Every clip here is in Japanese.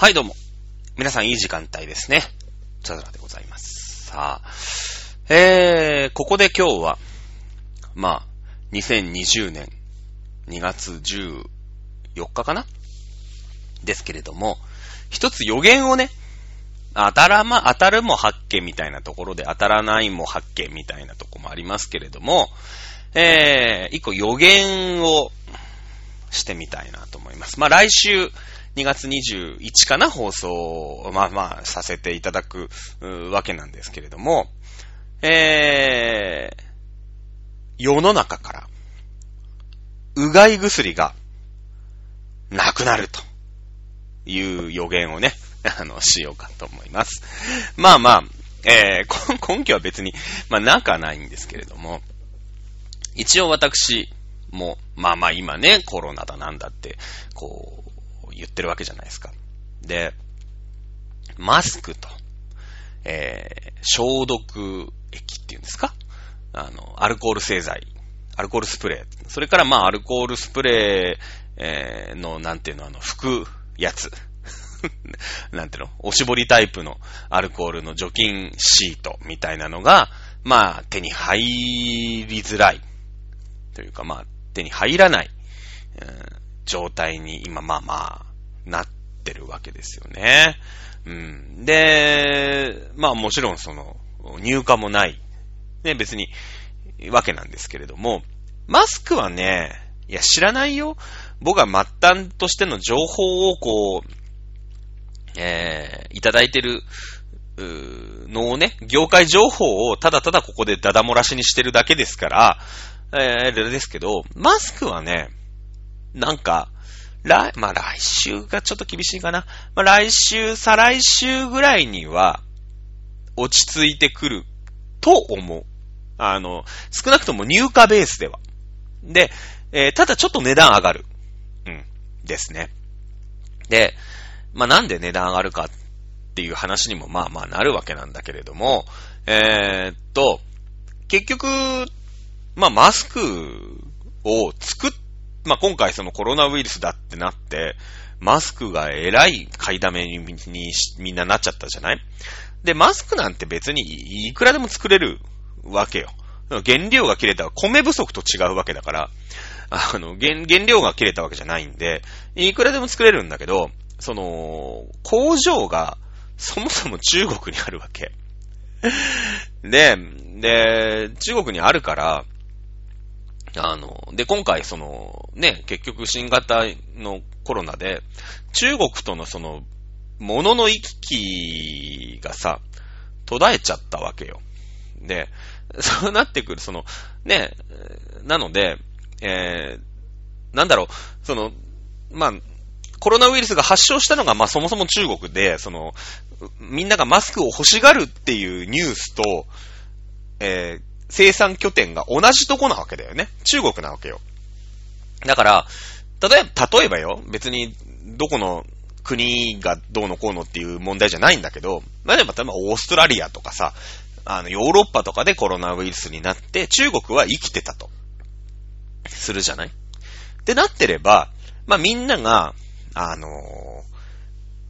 はい、どうも。皆さんいい時間帯ですね。チャドラでございます。さあ、えー、ここで今日は、まあ、2020年2月14日かな？ですけれども、一つ予言をね、当たらま、当たるも発見みたいなところで当たらないも発見みたいなとこもありますけれども、えー、一個予言をしてみたいなと思います。まあ来週2月21かな放送を、まあまあさせていただくわけなんですけれども、えー、世の中から、うがい薬がなくなるという予言をね、あの、しようかと思います。まあまあ、えー、根拠は別に、まあなくはないんですけれども、一応私も、まあまあ今ね、コロナだなんだって、こう、言ってるわけじゃないですか。で、マスクと、えー、消毒液っていうんですか？あの、アルコール製剤、アルコールスプレー。それからまあアルコールスプレー、えー、の、なんていうの、あの、拭くやつ。なんていうの、おしぼりタイプのアルコールの除菌シートみたいなのが、まあ手に入りづらい。というかまあ手に入らない、うん、状態に今まあまあなってるわけですよね。うん。で、まあもちろんその入荷もない。ね、別にわけなんですけれども、マスクはね、いや知らないよ。僕は末端としての情報をこう、えー、いただいてる、のをね、業界情報をただただここでダダ漏らしにしてるだけですから、えー、ですけど、マスクはね、なんか、来、まあ、来週がちょっと厳しいかな。まあ、来週、再来週ぐらいには、落ち着いてくると思う。あの、少なくとも入荷ベースでは。で、えー、ただちょっと値段上がる。うん。ですね。で、まあ、なんで値段上がるかっていう話にもまあまあなるわけなんだけれども、えー、っと、結局、まあ、マスクを作っ、まあ、今回そのコロナウイルスだってなって、マスクがえらい買いだめにみんななっちゃったじゃない？で、マスクなんて別にいくらでも作れるわけよ。原料が切れたら米不足と違うわけだから、あの、原、原料が切れたわけじゃないんで、いくらでも作れるんだけど、その、工場がそもそも中国にあるわけ。で、で、中国にあるから、あの、で、今回その、ね、結局新型のコロナで、中国とのその、物の行き来がさ、途絶えちゃったわけよ。で、そうなってくる、その、ね、なので、えー、なんだろう、その、まあ、コロナウイルスが発症したのが、まあ、そもそも中国で、その、みんながマスクを欲しがるっていうニュースと、えー、生産拠点が同じとこなわけだよね。中国なわけよ。だから、例えば、例えばよ、別に、どこの国がどうのこうのっていう問題じゃないんだけど、例えば、例えばオーストラリアとかさ、あの、ヨーロッパとかでコロナウイルスになって、中国は生きてたと。するじゃない？ってなってれば、まあ、みんなが、あの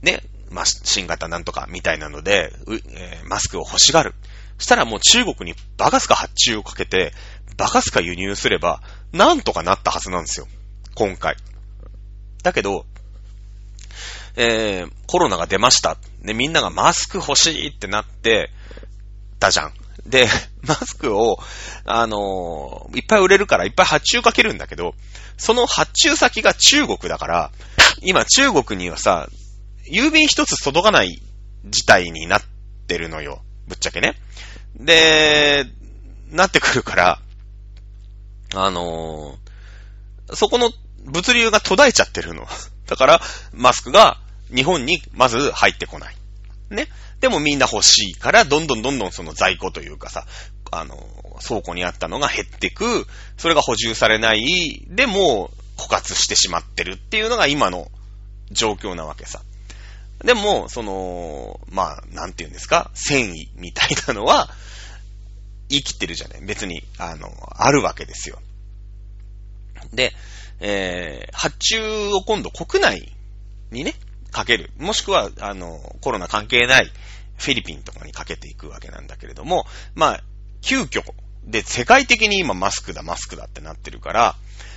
ー、ね、まあ、新型なんとかみたいなので、えー、マスクを欲しがる。したらもう中国にバカスカ発注をかけて、バカスカ輸入すれば、なんとかなったはずなんですよ。今回。だけど、えー、コロナが出ました。で、みんながマスク欲しいってなって、たじゃん。で、マスクを、あのー、いっぱい売れるからいっぱい発注かけるんだけど、その発注先が中国だから、今中国にはさ、郵便一つ届かない事態になってるのよ。ぶっちゃけね。で、なってくるから、あのー、そこの物流が途絶えちゃってるの。だから、マスクが日本にまず入ってこない。ね。でもみんな欲しいから、どんどんどんどんその在庫というかさ、あの、倉庫にあったのが減ってく、それが補充されない、でも、枯渇してしまってるっていうのが今の状況なわけさ。でも、その、まあ、なんて言うんですか、繊維みたいなのは、生きてるじゃない？別に、あの、あるわけですよ。で、えー、発注を今度国内にね、かける。もしくは、あの、コロナ関係ないフィリピンとかにかけていくわけなんだけれども、まあ、急遽、で、世界的に今マスクだ、マスクだってなってるから、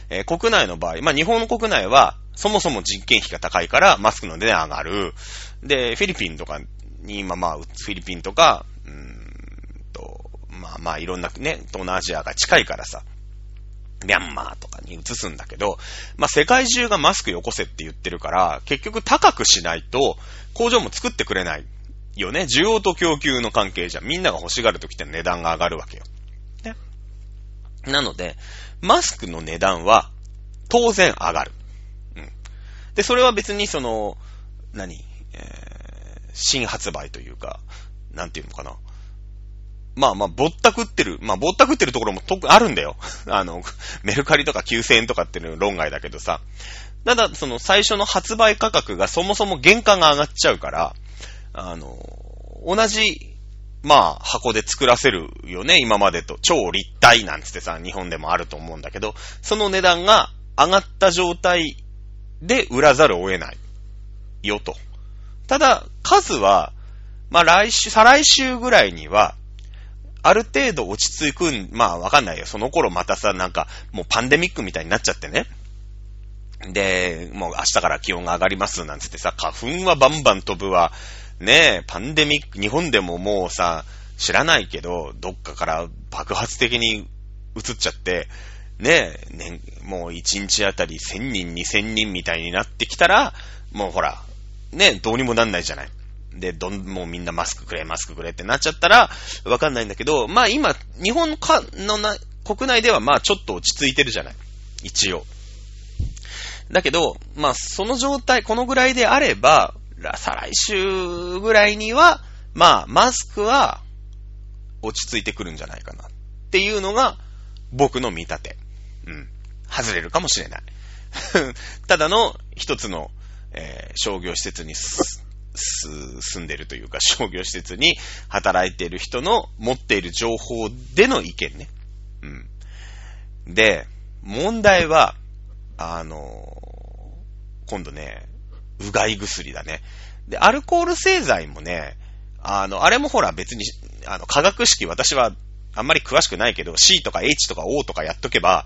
えー、国内の場合、まあ日本の国内は、そもそも人件費が高いからマスクの値段上がる。で、フィリピンとかに今まあ、フィリピンとか、うーんと、まあまあいろんなね、東南アジアが近いからさ、ミャンマーとかに移すんだけど、まあ、世界中がマスクよこせって言ってるから、結局高くしないと工場も作ってくれないよね。需要と供給の関係じゃみんなが欲しがるときって値段が上がるわけよ。ね。なので、マスクの値段は当然上がる。で、それは別にその、何？えー、新発売というか、なんていうのかな。まあまあ、ぼったくってる。まあ、ぼったくってるところもとあるんだよ。あの、メルカリとか9000円とかっていうの論外だけどさ。ただ、その最初の発売価格がそもそも原価が上がっちゃうから、あの、同じ、まあ、箱で作らせるよね、今までと。超立体なんつってさ、日本でもあると思うんだけど、その値段が上がった状態で売らざるを得ない。よと。ただ、数は、まあ来週、再来週ぐらいには、ある程度落ち着くん、まあわかんないよ。その頃またさ、なんか、もうパンデミックみたいになっちゃってね。で、もう明日から気温が上がりますなんつってさ、花粉はバンバン飛ぶわ。ねえ、パンデミック、日本でももうさ、知らないけど、どっかから爆発的に移っちゃって、ね、ね、もう1日あたり1000人、2000人みたいになってきたら、もうほら、ね、どうにもなんないじゃない。で、どん、もうみんなマスクくれ、マスクくれってなっちゃったら、わかんないんだけど、まあ今、日本かのな、国内ではまあちょっと落ち着いてるじゃない。一応。だけど、まあその状態、このぐらいであれば、再来週ぐらいには、まあマスクは落ち着いてくるんじゃないかな。っていうのが僕の見立て。外れるかもしれない。ただの一つの、えー、商業施設に住んでるというか、商業施設に働いている人の持っている情報での意見ね。うん。で、問題は、あのー、今度ね、うがい薬だね。で、アルコール製剤もね、あの、あれもほら別に、あの、化学式私はあんまり詳しくないけど、C とか H とか O とかやっとけば、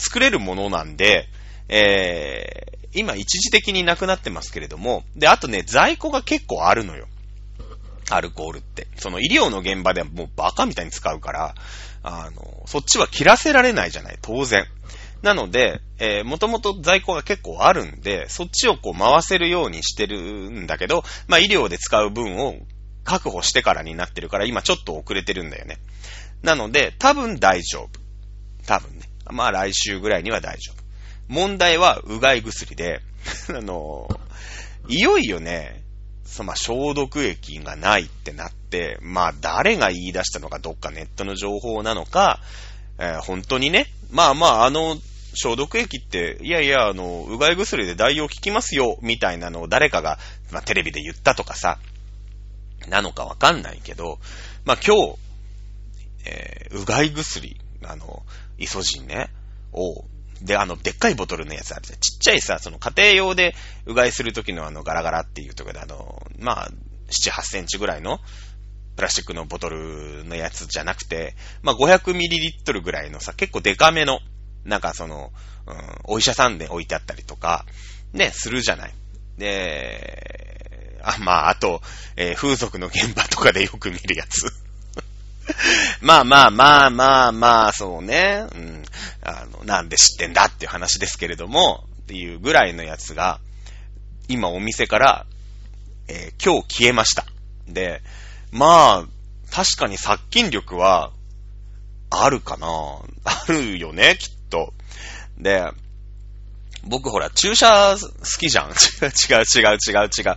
作れるものなんで、えー、今一時的になくなってますけれども、で、あとね、在庫が結構あるのよ。アルコールって。その医療の現場ではもうバカみたいに使うから、あの、そっちは切らせられないじゃない、当然。なので、えー、もともと在庫が結構あるんで、そっちをこう回せるようにしてるんだけど、まあ医療で使う分を確保してからになってるから、今ちょっと遅れてるんだよね。なので、多分大丈夫。多分ね。まあ来週ぐらいには大丈夫。問題はうがい薬で、あの、いよいよね、そまあ、消毒液がないってなって、まあ、誰が言い出したのか、どっかネットの情報なのか、えー、本当にね、まあまあ、あの、消毒液って、いやいや、あの、うがい薬で代用効きますよ、みたいなのを誰かが、まあ、テレビで言ったとかさ、なのかわかんないけど、まあ今日、えー、うがい薬、あの、イソジンね、をで、あの、でっかいボトルのやつあるじゃん。ちっちゃいさ、その家庭用でうがいするときのあの、ガラガラっていうとこで、あの、まあ、7、8センチぐらいのプラスチックのボトルのやつじゃなくて、まあ、500ミリリットルぐらいのさ、結構デカめの、なんかその、うん、お医者さんで置いてあったりとか、ね、するじゃない。で、あ、まあ、あと、えー、風俗の現場とかでよく見るやつ。まあまあまあまあまあ、そうね。うん。あの、なんで知ってんだっていう話ですけれども、っていうぐらいのやつが、今お店から、えー、今日消えました。で、まあ、確かに殺菌力は、あるかなあるよね、きっと。で、僕ほら、注射好きじゃん。違う違う違う違う。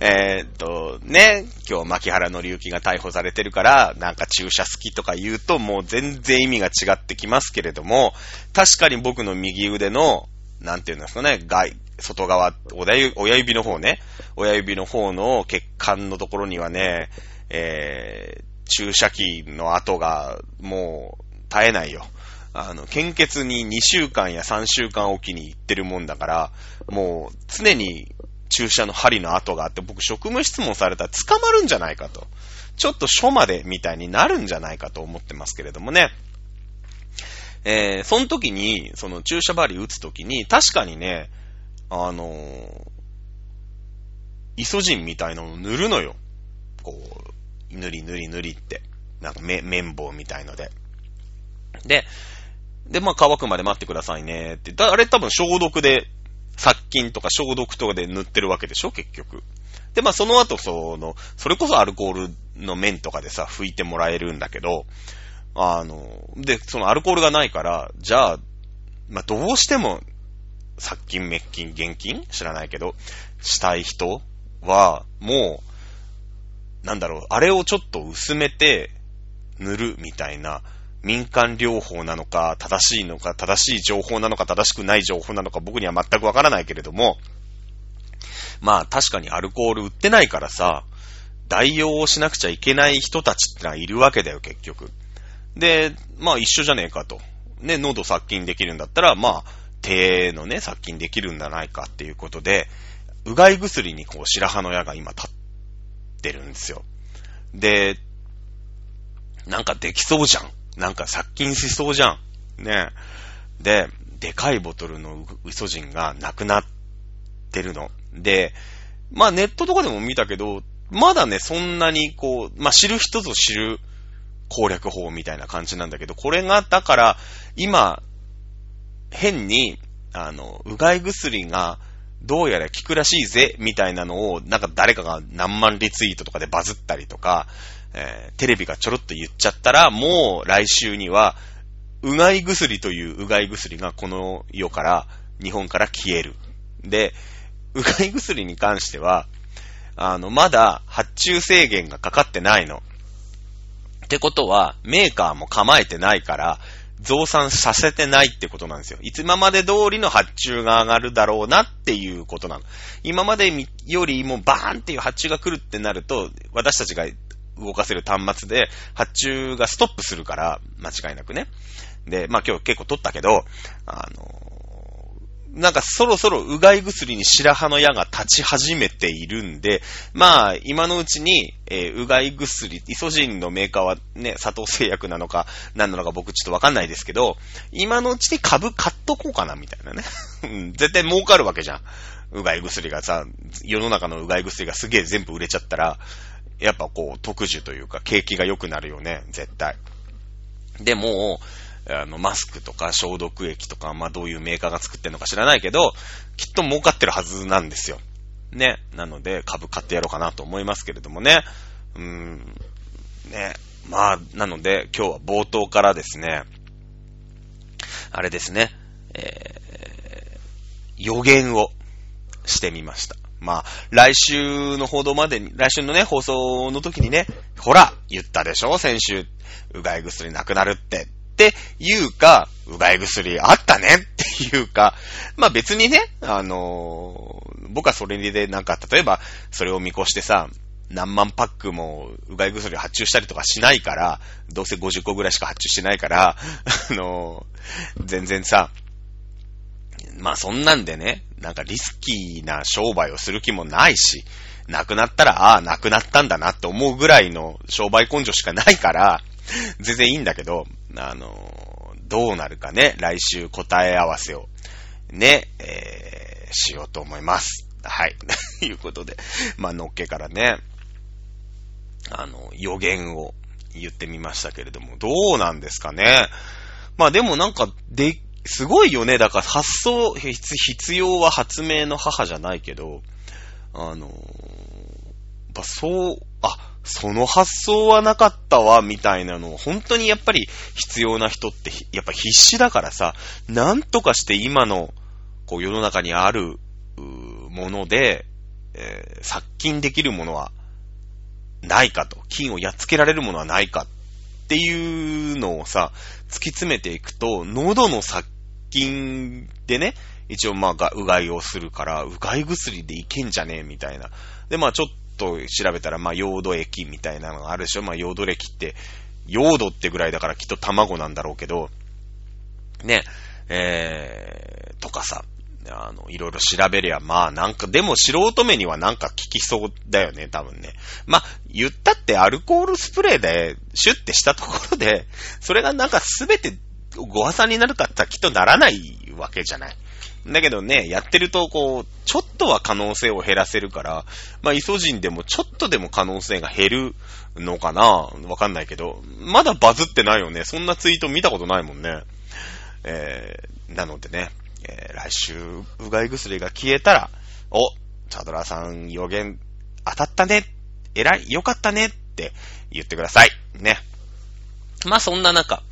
えー、っと、ね、今日牧原の之が逮捕されてるから、なんか注射好きとか言うともう全然意味が違ってきますけれども、確かに僕の右腕の、なんていうんですかね、外、外側、親指の方ね、親指の方の血管のところにはね、えー、注射器の跡がもう絶えないよ。あの、献血に2週間や3週間おきに行ってるもんだから、もう常に注射の針の跡があって、僕職務質問されたら捕まるんじゃないかと。ちょっと署までみたいになるんじゃないかと思ってますけれどもね。えー、その時に、その注射針打つ時に、確かにね、あのー、イソジンみたいなのを塗るのよ。こう、塗り塗り塗りって。なんか綿棒みたいので。で、で、まあ乾くまで待ってくださいねって。あれ多分消毒で、殺菌とか消毒とかで塗ってるわけでしょ？結局。で、まあその後、その、それこそアルコールの面とかでさ、拭いてもらえるんだけど、あの、で、そのアルコールがないから、じゃあ、まあどうしても、殺菌、滅菌、現金？知らないけど、したい人は、もう、なんだろう、あれをちょっと薄めて塗るみたいな、民間療法なのか、正しいのか、正しい情報なのか、正しくない情報なのか、僕には全くわからないけれども、まあ確かにアルコール売ってないからさ、代用をしなくちゃいけない人たちってのはいるわけだよ、結局。で、まあ一緒じゃねえかと。ね、喉殺菌できるんだったら、まあ、手のね、殺菌できるんじゃないかっていうことで、うがい薬にこう白羽の矢が今立ってるんですよ。で、なんかできそうじゃん。なんか殺菌しそうじゃん。ねえ。で、でかいボトルのウソジンがなくなってるの。で、まあネットとかでも見たけど、まだね、そんなにこう、まあ知る人ぞ知る攻略法みたいな感じなんだけど、これが、だから、今、変に、あの、うがい薬が、どうやら効くらしいぜ、みたいなのを、なんか誰かが何万リツイートとかでバズったりとか、えー、テレビがちょろっと言っちゃったら、もう来週には、うがい薬といううがい薬がこの世から、日本から消える。で、うがい薬に関しては、あの、まだ発注制限がかかってないの。ってことは、メーカーも構えてないから、増産させてないってことなんですよ。いつ今まで通りの発注が上がるだろうなっていうことなの。今までよりもバーンっていう発注が来るってなると、私たちが動かせる端末で発注がストップするから、間違いなくね。で、まあ今日結構撮ったけど、あの、なんかそろそろうがい薬に白羽の矢が立ち始めているんで、まあ今のうちに、えー、うがい薬、イソジンのメーカーはね、佐藤製薬なのか何なのか僕ちょっとわかんないですけど、今のうちに株買っとこうかなみたいなね。絶対儲かるわけじゃん。うがい薬がさ、世の中のうがい薬がすげえ全部売れちゃったら、やっぱこう特需というか景気が良くなるよね、絶対。でも、あの、マスクとか消毒液とか、まあどういうメーカーが作ってんのか知らないけど、きっと儲かってるはずなんですよ。ね。なので、株買ってやろうかなと思いますけれどもね。うーん。ね。まあ、なので、今日は冒頭からですね、あれですね、えー、予言をしてみました。まあ、来週の報道までに、来週のね、放送の時にね、ほら、言ったでしょ？先週、うがい薬なくなるってっていうか、うがい薬あったねっていうか、まあ別にね、あのー、僕はそれでなんか、例えば、それを見越してさ、何万パックもうがい薬発注したりとかしないから、どうせ50個ぐらいしか発注してないから、あのー、全然さ、まあそんなんでね、なんかリスキーな商売をする気もないし、なくなったら、ああ、なくなったんだなって思うぐらいの商売根性しかないから、全然いいんだけど、あの、どうなるかね、来週答え合わせを、ね、えー、しようと思います。はい。と いうことで、まあ、のっけからね、あの、予言を言ってみましたけれども、どうなんですかね。まあでもなんか、で、すごいよね。だから発想、必要は発明の母じゃないけど、あの、ぱそう、あ、その発想はなかったわ、みたいなのを、本当にやっぱり必要な人って、やっぱ必死だからさ、なんとかして今の、こう世の中にある、もので、えー、殺菌できるものはないかと、菌をやっつけられるものはないかっていうのをさ、突き詰めていくと、喉の殺菌でね、一応まあ、うがいをするから、うがい薬でいけんじゃねえみたいな。で、まあちょっと調べたら、まあ、ヨー液みたいなのがあるでしょ。まあ、ヨード液って、ヨードってぐらいだからきっと卵なんだろうけど、ね、えー、とかさ、あの、いろいろ調べりゃ、まあなんか、でも素人目にはなんか効きそうだよね、多分ね。まあ、言ったってアルコールスプレーでシュッてしたところで、それがなんかすべてご破産になるかってきっとならないわけじゃない。だけどね、やってると、こう、ちょっとは可能性を減らせるから、まあ、イソジンでもちょっとでも可能性が減るのかなわかんないけど、まだバズってないよね。そんなツイート見たことないもんね。えー、なのでね、えー、来週、うがい薬が消えたら、お、チャドラさん予言当たったね、偉い、よかったねって言ってください。ね。まあ、そんな中、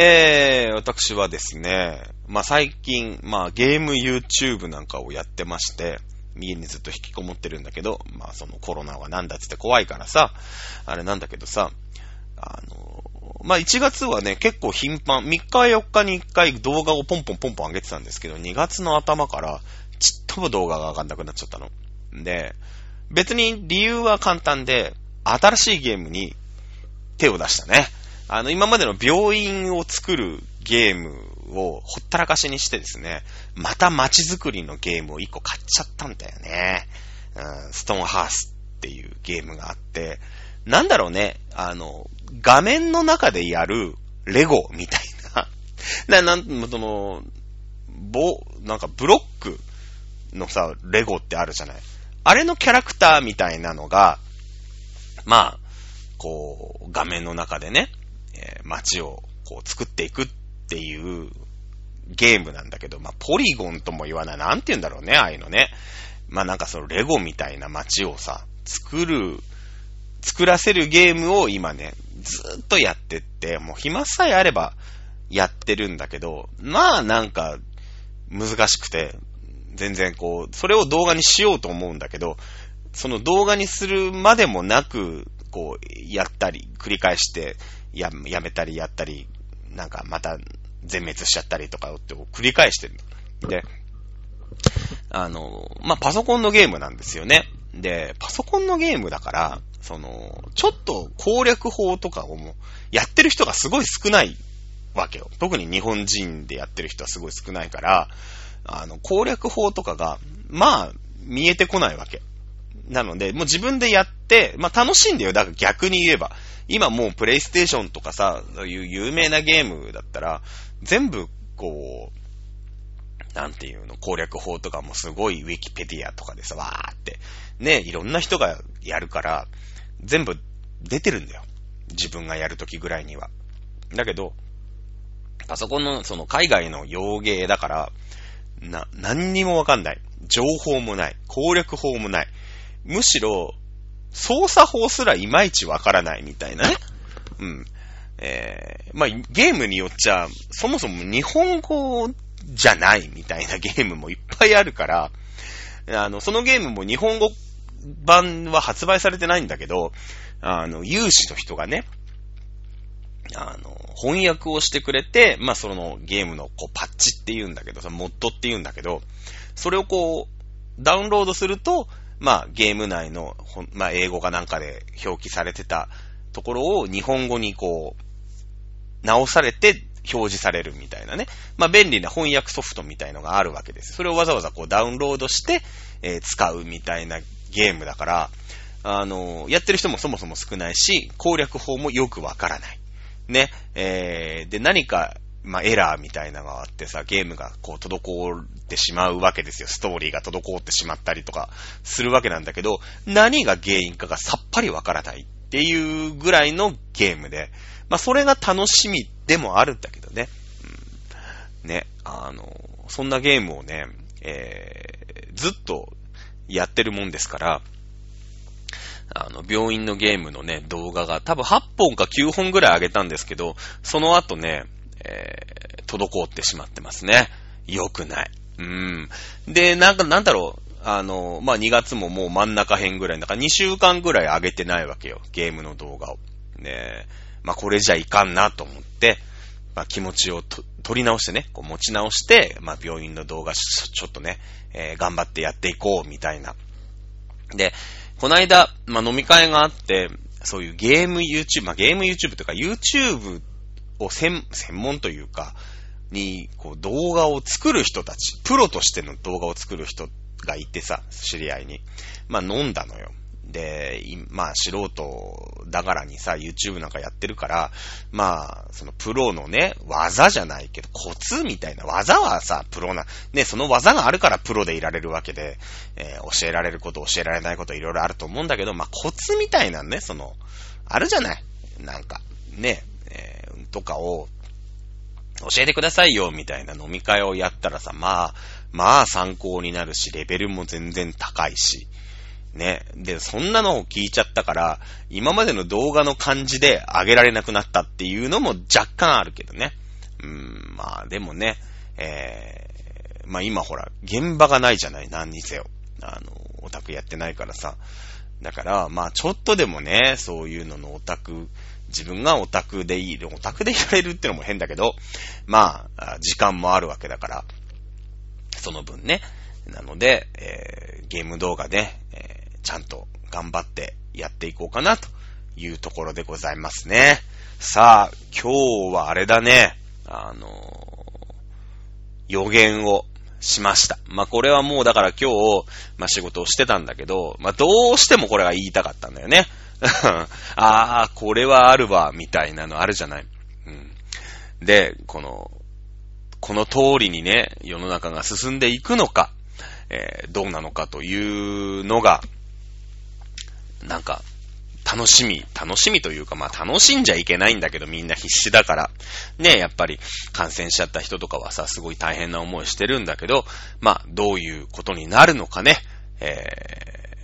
えー、私はですね、まあ、最近、まあ、ゲーム YouTube なんかをやってまして、家にずっと引きこもってるんだけど、まあ、そのコロナはなんだっつって怖いからさ、あれなんだけどさ、あの、まあ、1月はね、結構頻繁、3日4日に1回動画をポンポンポンポン上げてたんですけど、2月の頭からちっとも動画が上がんなくなっちゃったの。で、別に理由は簡単で、新しいゲームに手を出したね。あの、今までの病院を作るゲームをほったらかしにしてですね、また街づくりのゲームを1個買っちゃったんだよね。うん、ストーンハースっていうゲームがあって、なんだろうね、あの、画面の中でやるレゴみたいな。な、なん、その、ぼ、なんかブロックのさ、レゴってあるじゃない。あれのキャラクターみたいなのが、まあ、こう、画面の中でね、えー、街をこう作っていくっていうゲームなんだけど、まあ、ポリゴンとも言わない。なんて言うんだろうね、ああいうのね。まあ、なんかそのレゴみたいな街をさ、作る、作らせるゲームを今ね、ずっとやってって、もう暇さえあればやってるんだけど、まあなんか難しくて、全然こう、それを動画にしようと思うんだけど、その動画にするまでもなく、こう、やったり、繰り返して、や、やめたりやったり、なんかまた全滅しちゃったりとかって繰り返してる。で、あの、まあ、パソコンのゲームなんですよね。で、パソコンのゲームだから、その、ちょっと攻略法とかをも、やってる人がすごい少ないわけよ。特に日本人でやってる人はすごい少ないから、あの、攻略法とかが、まあ、見えてこないわけ。なので、もう自分でやって、まあ楽しいんだよ。だから逆に言えば。今もうプレイステーションとかさ、そういう有名なゲームだったら、全部、こう、なんていうの、攻略法とかもすごいウィキペディアとかでさ、わーって、ね、いろんな人がやるから、全部出てるんだよ。自分がやるときぐらいには。だけど、パソコンのその海外の洋芸だから、な、何にもわかんない。情報もない。攻略法もない。むしろ、操作法すらいまいちわからないみたいなね。うん。えー、まあ、ゲームによっちゃ、そもそも日本語じゃないみたいなゲームもいっぱいあるから、あの、そのゲームも日本語版は発売されてないんだけど、あの、有志の人がね、あの、翻訳をしてくれて、まあ、そのゲームのこうパッチって言うんだけど、そのモッドって言うんだけど、それをこう、ダウンロードすると、まあ、ゲーム内の、まあ、英語かなんかで表記されてたところを日本語にこう、直されて表示されるみたいなね。まあ、便利な翻訳ソフトみたいのがあるわけです。それをわざわざこうダウンロードして、えー、使うみたいなゲームだから、あのー、やってる人もそもそも少ないし、攻略法もよくわからない。ね。えー、で、何かまあ、エラーみたいなのがあってさ、ゲームがこう、滞ってしまうわけですよ。ストーリーが滞ってしまったりとか、するわけなんだけど、何が原因かがさっぱりわからないっていうぐらいのゲームで、まあ、それが楽しみでもあるんだけどね。うん、ね、あの、そんなゲームをね、えー、ずっとやってるもんですから、あの、病院のゲームのね、動画が多分8本か9本ぐらい上げたんですけど、その後ね、えー、滞ってしまってますね。良くない。うん。で、なんか、なんだろう。あの、まあ、2月ももう真ん中辺ぐらい、だから2週間ぐらい上げてないわけよ。ゲームの動画を。ねまあ、これじゃいかんなと思って、まあ、気持ちをと取り直してね、こう持ち直して、まあ、病院の動画ちょっとね、えー、頑張ってやっていこう、みたいな。で、この間、まあ、飲み会があって、そういうゲーム YouTube、まあ、ゲーム YouTube とか YouTube を専、専門というか、に、こう、動画を作る人たち、プロとしての動画を作る人がいてさ、知り合いに。まあ、飲んだのよ。で、まあ、素人だからにさ、YouTube なんかやってるから、まあ、そのプロのね、技じゃないけど、コツみたいな、技はさ、プロな、ね、その技があるからプロでいられるわけで、えー、教えられること、教えられないこといろいろあると思うんだけど、まあ、コツみたいなね、その、あるじゃない？なんか、ね、とかを、教えてくださいよ、みたいな飲み会をやったらさ、まあ、まあ参考になるし、レベルも全然高いし、ね。で、そんなのを聞いちゃったから、今までの動画の感じで上げられなくなったっていうのも若干あるけどね。うーん、まあでもね、えー、まあ今ほら、現場がないじゃない、何にせよ。あの、オタクやってないからさ。だから、まあちょっとでもね、そういうののオタク、自分がオタクでいい、オタクでいられるってのも変だけど、まあ、時間もあるわけだから、その分ね。なので、えー、ゲーム動画で、えー、ちゃんと頑張ってやっていこうかなというところでございますね。さあ、今日はあれだね。あのー、予言をしました。まあ、これはもうだから今日、まあ、仕事をしてたんだけど、まあ、どうしてもこれが言いたかったんだよね。ああ、これはあるわ、みたいなのあるじゃない。うん。で、この、この通りにね、世の中が進んでいくのか、えー、どうなのかというのが、なんか、楽しみ、楽しみというか、まあ楽しんじゃいけないんだけどみんな必死だから。ねやっぱり感染しちゃった人とかはさ、すごい大変な思いしてるんだけど、まあどういうことになるのかね、え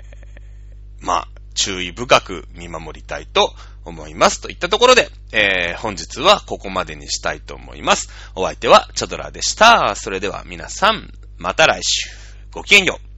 ー、まあ注意深く見守りたいと思います。といったところで、えー、本日はここまでにしたいと思います。お相手はチャドラでした。それでは皆さん、また来週。ごきげんよう。